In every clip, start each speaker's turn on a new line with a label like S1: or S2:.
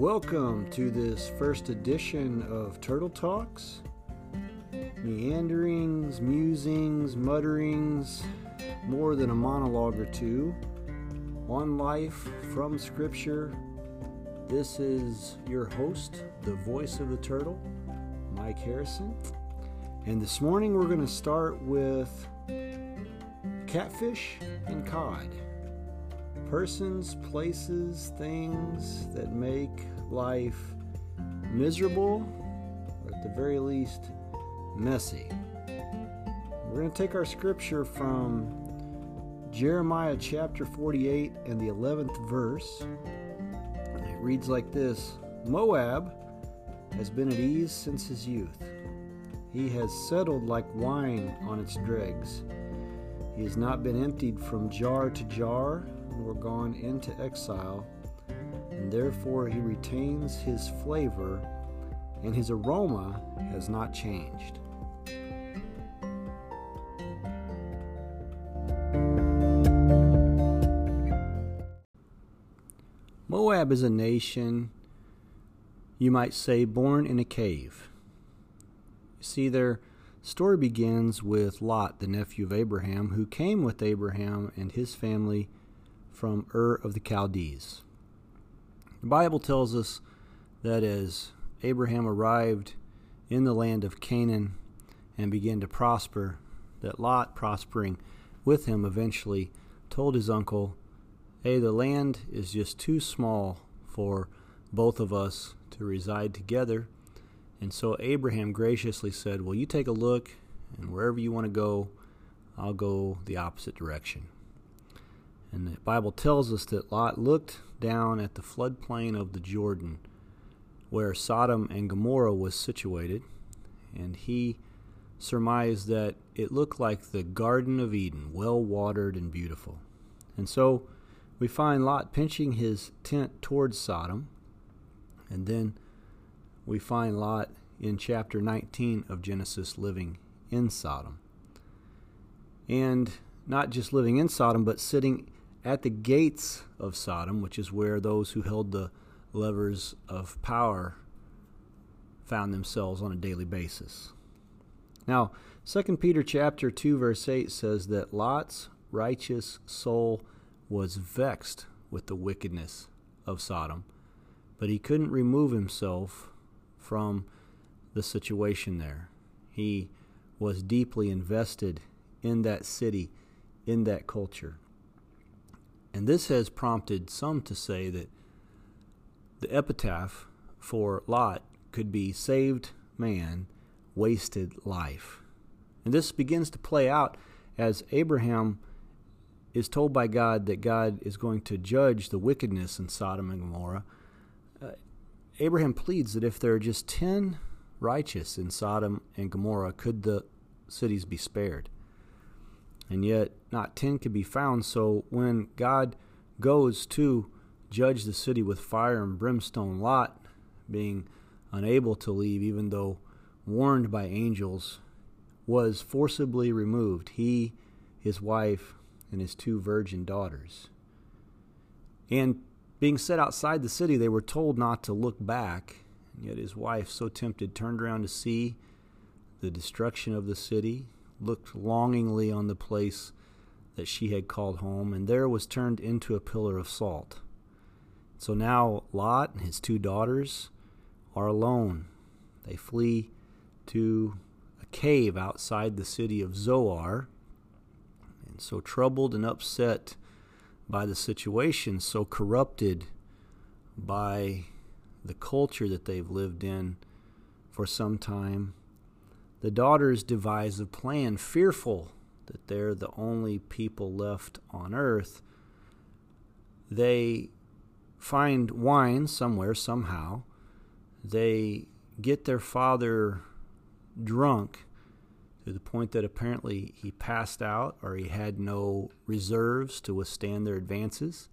S1: Welcome to this first edition of Turtle Talks. Meanderings, musings, mutterings, more than a monologue or two on life from Scripture. This is your host, the voice of the turtle, Mike Harrison. And this morning we're going to start with catfish and cod persons, places, things that make life miserable, or at the very least, messy. We're going to take our scripture from Jeremiah chapter 48 and the 11th verse. It reads like this Moab has been at ease since his youth. He has settled like wine on its dregs. He has not been emptied from jar to jar were gone into exile, and therefore he retains his flavor, and his aroma has not changed. Moab is a nation, you might say, born in a cave. You see, their story begins with Lot, the nephew of Abraham, who came with Abraham and his family from Ur of the Chaldees. The Bible tells us that as Abraham arrived in the land of Canaan and began to prosper, that Lot, prospering with him, eventually told his uncle, Hey, the land is just too small for both of us to reside together. And so Abraham graciously said, Well, you take a look, and wherever you want to go, I'll go the opposite direction. And the Bible tells us that Lot looked down at the floodplain of the Jordan where Sodom and Gomorrah was situated, and he surmised that it looked like the Garden of Eden, well watered and beautiful. And so we find Lot pinching his tent towards Sodom, and then we find Lot in chapter 19 of Genesis living in Sodom. And not just living in Sodom, but sitting at the gates of Sodom, which is where those who held the levers of power found themselves on a daily basis. Now, 2 Peter chapter 2 verse 8 says that Lot's righteous soul was vexed with the wickedness of Sodom, but he couldn't remove himself from the situation there. He was deeply invested in that city, in that culture. And this has prompted some to say that the epitaph for Lot could be saved man, wasted life. And this begins to play out as Abraham is told by God that God is going to judge the wickedness in Sodom and Gomorrah. Uh, Abraham pleads that if there are just 10 righteous in Sodom and Gomorrah, could the cities be spared? and yet not ten could be found. So when God goes to judge the city with fire and brimstone, Lot, being unable to leave, even though warned by angels, was forcibly removed. He, his wife, and his two virgin daughters. And being set outside the city, they were told not to look back. And yet his wife, so tempted, turned around to see the destruction of the city looked longingly on the place that she had called home, and there was turned into a pillar of salt. So now Lot and his two daughters are alone. They flee to a cave outside the city of Zoar. And so troubled and upset by the situation, so corrupted by the culture that they've lived in for some time, the daughters devise a plan, fearful that they're the only people left on earth. They find wine somewhere, somehow. They get their father drunk to the point that apparently he passed out or he had no reserves to withstand their advances.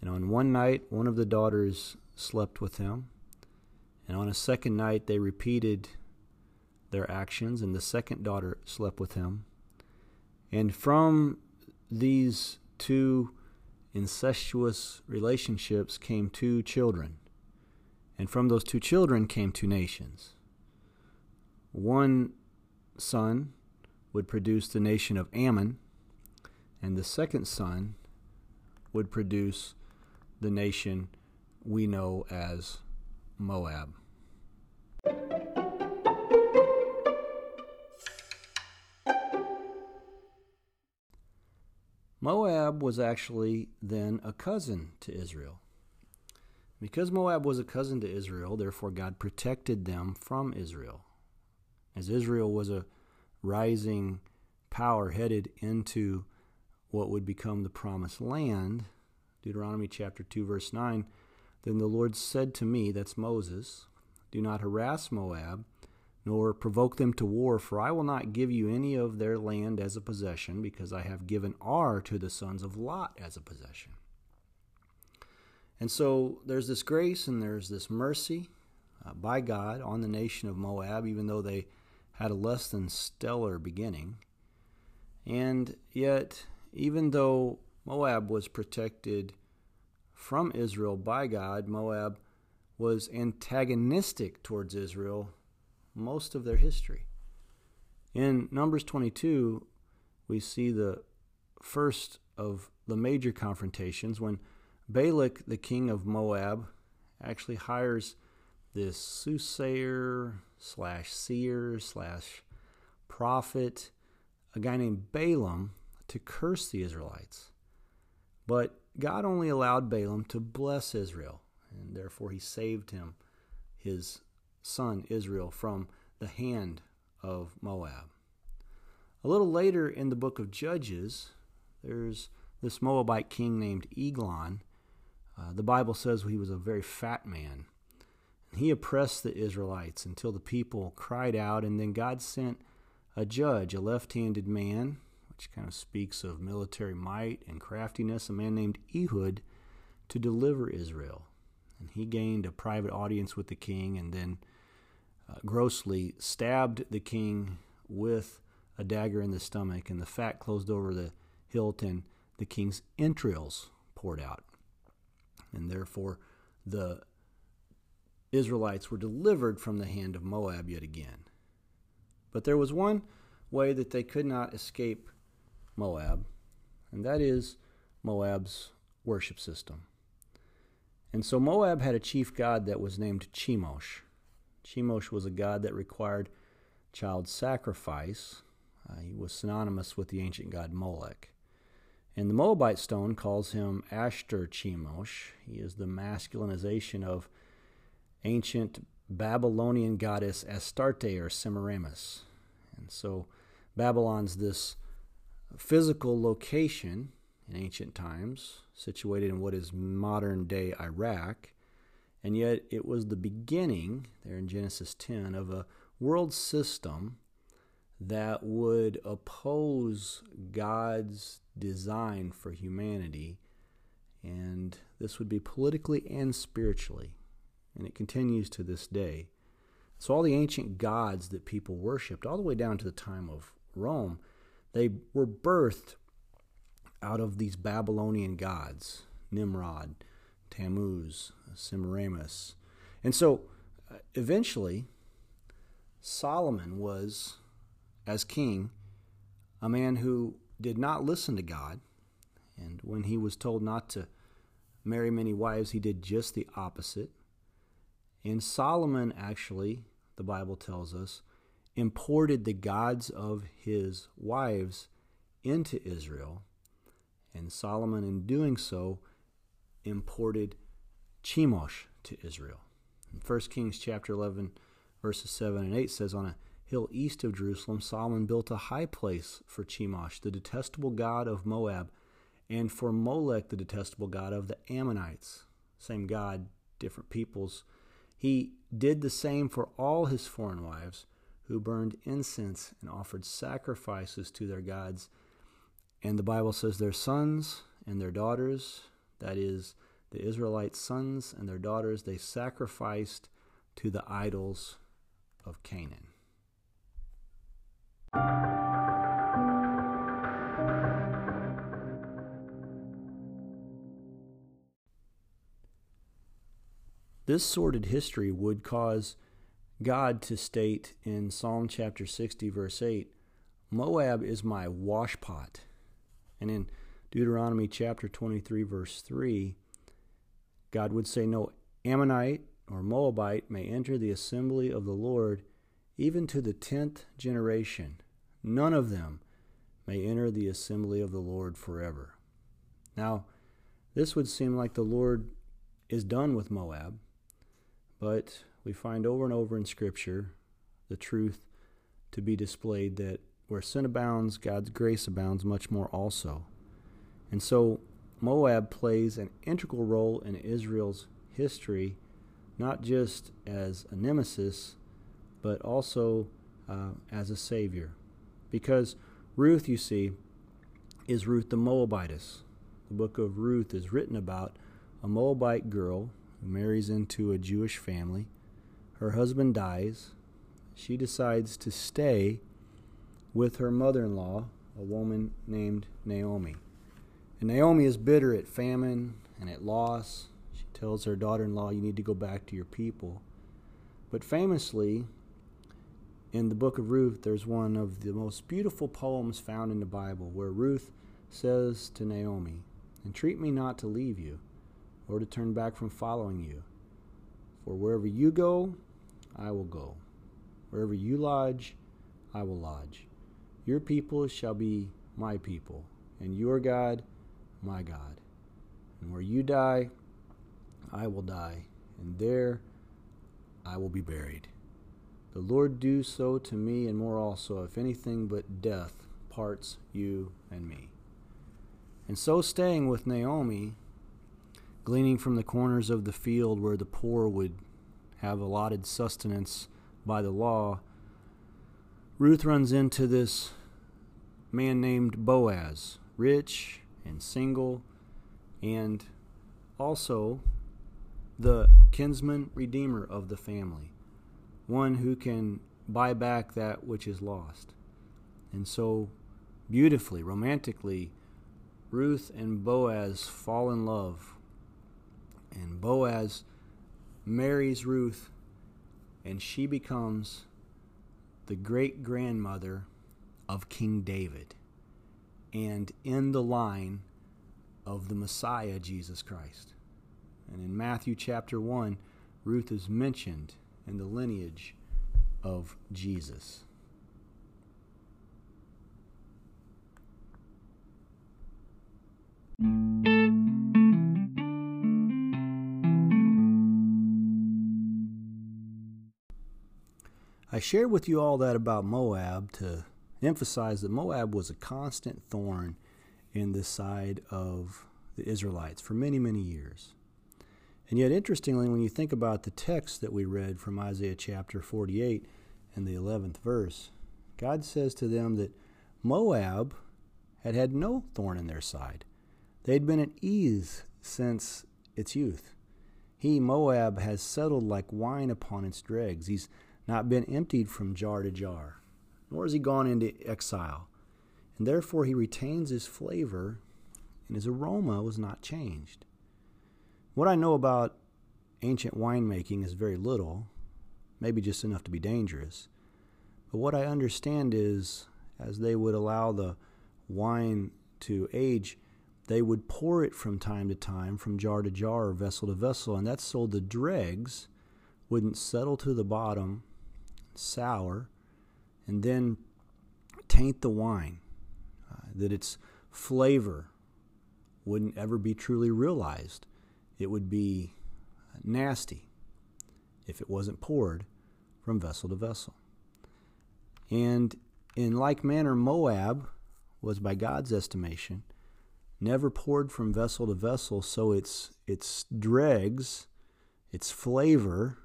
S1: And on one night, one of the daughters slept with him. And on a second night, they repeated their actions, and the second daughter slept with him. And from these two incestuous relationships came two children. And from those two children came two nations. One son would produce the nation of Ammon, and the second son would produce the nation we know as Moab. Moab was actually then a cousin to Israel. Because Moab was a cousin to Israel, therefore God protected them from Israel. As Israel was a rising power headed into what would become the promised land, Deuteronomy chapter 2, verse 9, then the Lord said to me, that's Moses, do not harass Moab nor provoke them to war, for I will not give you any of their land as a possession, because I have given Ar to the sons of Lot as a possession. And so there's this grace and there's this mercy uh, by God on the nation of Moab, even though they had a less than stellar beginning. And yet, even though Moab was protected from Israel by God, Moab was antagonistic towards Israel most of their history. In Numbers 22, we see the first of the major confrontations when Balak, the king of Moab, actually hires this soothsayer slash seer slash prophet, a guy named Balaam, to curse the Israelites. But God only allowed Balaam to bless Israel, and therefore he saved him, his son Israel from the hand of Moab. A little later in the book of Judges, there's this Moabite king named Eglon. Uh, the Bible says he was a very fat man. He oppressed the Israelites until the people cried out, and then God sent a judge, a left handed man, which kind of speaks of military might and craftiness, a man named Ehud, to deliver Israel. And he gained a private audience with the king and then uh, grossly stabbed the king with a dagger in the stomach, and the fat closed over the hilt, and the king's entrails poured out. And therefore, the Israelites were delivered from the hand of Moab yet again. But there was one way that they could not escape Moab, and that is Moab's worship system. And so Moab had a chief god that was named Chemosh. Chemosh was a god that required child sacrifice. Uh, he was synonymous with the ancient god Molech. And the Moabite stone calls him Ashtar Chemosh. He is the masculinization of ancient Babylonian goddess Astarte or Semiramis. And so Babylon's this physical location in ancient times, situated in what is modern day Iraq, and yet it was the beginning, there in Genesis 10, of a world system that would oppose God's design for humanity. And this would be politically and spiritually. And it continues to this day. So, all the ancient gods that people worshiped, all the way down to the time of Rome, they were birthed out of these Babylonian gods Nimrod, Tammuz, Semiramis. And so uh, eventually, Solomon was, as king, a man who did not listen to God. And when he was told not to marry many wives, he did just the opposite. And Solomon actually, the Bible tells us, imported the gods of his wives into Israel. And Solomon, in doing so, imported Chemosh to Israel. In 1 Kings chapter 11, verses 7 and 8 says, On a hill east of Jerusalem, Solomon built a high place for Chemosh, the detestable god of Moab, and for Molech, the detestable god of the Ammonites. Same God, different peoples. He did the same for all his foreign wives, who burned incense and offered sacrifices to their gods. And the Bible says their sons and their daughters, that is, the Israelites' sons and their daughters, they sacrificed to the idols of Canaan. This sordid history would cause God to state in Psalm chapter 60, verse 8, Moab is my washpot. And in Deuteronomy chapter 23, verse 3, God would say, No Ammonite or Moabite may enter the assembly of the Lord even to the tenth generation. None of them may enter the assembly of the Lord forever. Now, this would seem like the Lord is done with Moab, but we find over and over in Scripture the truth to be displayed that where sin abounds, God's grace abounds much more also. And so Moab plays an integral role in Israel's history, not just as a nemesis, but also uh, as a savior. Because Ruth, you see, is Ruth the Moabitess. The book of Ruth is written about a Moabite girl who marries into a Jewish family. Her husband dies. She decides to stay with her mother in law, a woman named Naomi. And Naomi is bitter at famine and at loss. She tells her daughter in law, You need to go back to your people. But famously, in the book of Ruth, there's one of the most beautiful poems found in the Bible where Ruth says to Naomi, Entreat me not to leave you or to turn back from following you. For wherever you go, I will go. Wherever you lodge, I will lodge. Your people shall be my people, and your God, my God. And where you die, I will die, and there I will be buried. The Lord do so to me and more also, if anything but death parts you and me. And so, staying with Naomi, gleaning from the corners of the field where the poor would have allotted sustenance by the law, Ruth runs into this man named Boaz, rich and single, and also the kinsman redeemer of the family, one who can buy back that which is lost. And so, beautifully, romantically, Ruth and Boaz fall in love. And Boaz marries Ruth, and she becomes the great grandmother of King David and in the line of the Messiah, Jesus Christ. And in Matthew chapter 1, Ruth is mentioned in the lineage of Jesus. I shared with you all that about Moab to emphasize that Moab was a constant thorn in the side of the Israelites for many, many years. And yet, interestingly, when you think about the text that we read from Isaiah chapter 48 and the 11th verse, God says to them that Moab had had no thorn in their side. They'd been at ease since its youth. He, Moab, has settled like wine upon its dregs. He's not been emptied from jar to jar nor has he gone into exile. And therefore he retains his flavor, and his aroma was not changed. What I know about ancient winemaking is very little, maybe just enough to be dangerous. But what I understand is, as they would allow the wine to age, they would pour it from time to time, from jar to jar or vessel to vessel, and that's so the dregs wouldn't settle to the bottom, sour, and then taint the wine, uh, that its flavor wouldn't ever be truly realized. It would be nasty if it wasn't poured from vessel to vessel. And in like manner, Moab was, by God's estimation, never poured from vessel to vessel, so its its dregs, its flavor,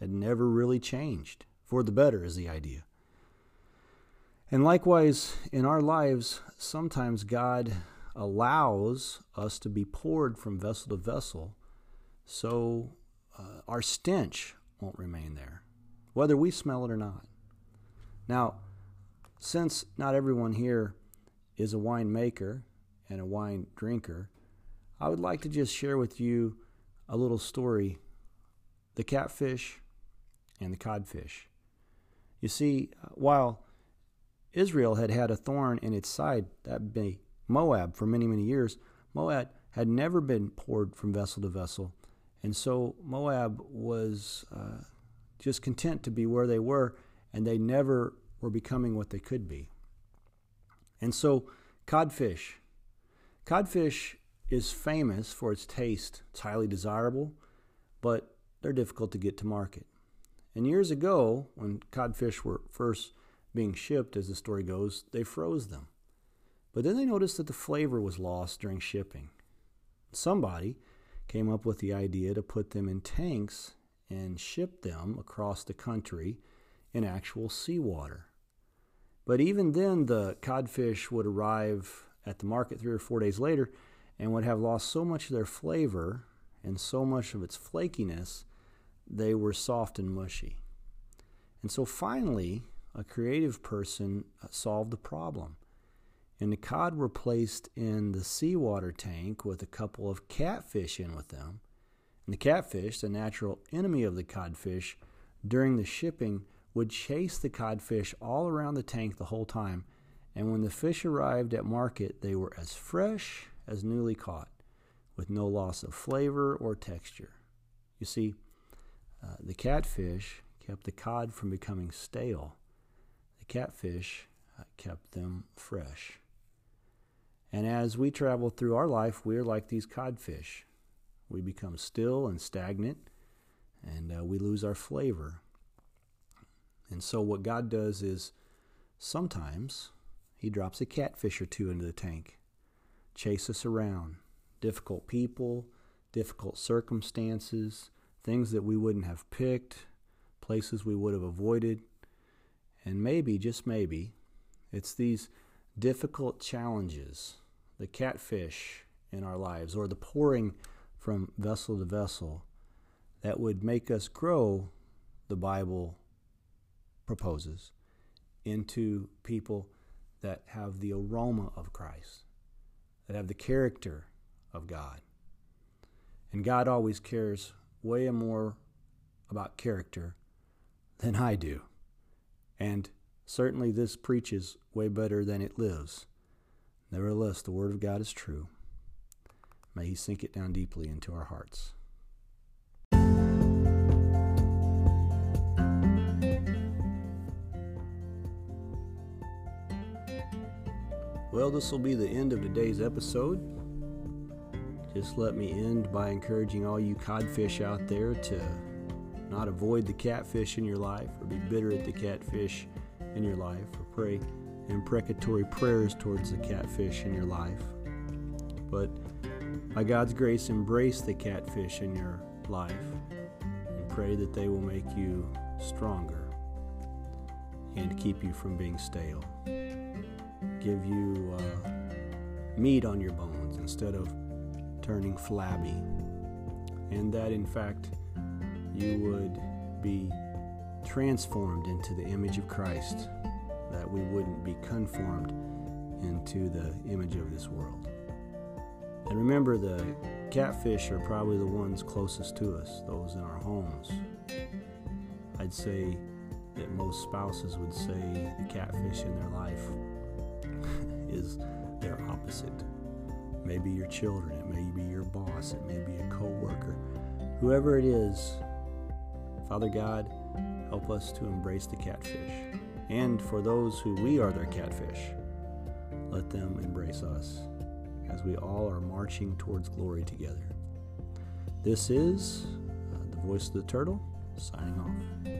S1: had never really changed. For the better is the idea. And likewise, in our lives, sometimes God allows us to be poured from vessel to vessel so uh, our stench won't remain there, whether we smell it or not. Now, since not everyone here is a wine maker and a wine drinker, I would like to just share with you a little story the catfish and the codfish. You see, while Israel had had a thorn in its side, that be Moab, for many, many years, Moab had never been poured from vessel to vessel. And so Moab was uh, just content to be where they were, and they never were becoming what they could be. And so, codfish. Codfish is famous for its taste. It's highly desirable, but they're difficult to get to market. And years ago, when codfish were first being shipped, as the story goes, they froze them. But then they noticed that the flavor was lost during shipping. Somebody came up with the idea to put them in tanks and ship them across the country in actual seawater. But even then, the codfish would arrive at the market three or four days later and would have lost so much of their flavor and so much of its flakiness, they were soft and mushy. And so finally, a creative person solved the problem. And the cod were placed in the seawater tank with a couple of catfish in with them. And the catfish, the natural enemy of the codfish, during the shipping would chase the codfish all around the tank the whole time. And when the fish arrived at market, they were as fresh as newly caught, with no loss of flavor or texture. You see, uh, the catfish kept the cod from becoming stale. Catfish kept them fresh. And as we travel through our life, we are like these codfish. We become still and stagnant, and uh, we lose our flavor. And so, what God does is sometimes He drops a catfish or two into the tank, chase us around, difficult people, difficult circumstances, things that we wouldn't have picked, places we would have avoided. And maybe, just maybe, it's these difficult challenges, the catfish in our lives, or the pouring from vessel to vessel, that would make us grow, the Bible proposes, into people that have the aroma of Christ, that have the character of God. And God always cares way more about character than I do. And certainly this preaches way better than it lives. Nevertheless, the Word of God is true. May He sink it down deeply into our hearts. Well, this will be the end of today's episode. Just let me end by encouraging all you codfish out there to not avoid the catfish in your life or be bitter at the catfish in your life or pray imprecatory prayers towards the catfish in your life. But by God's grace, embrace the catfish in your life and pray that they will make you stronger and keep you from being stale. Give you uh, meat on your bones instead of turning flabby. And that, in fact, you would be transformed into the image of Christ, that we wouldn't be conformed into the image of this world. And remember, the catfish are probably the ones closest to us, those in our homes. I'd say that most spouses would say the catfish in their life is their opposite may be your children, it may be your boss, it may be a co-worker. Whoever it is, Father God, help us to embrace the catfish. And for those who we are their catfish, let them embrace us as we all are marching towards glory together. This is uh, the voice of the turtle signing off.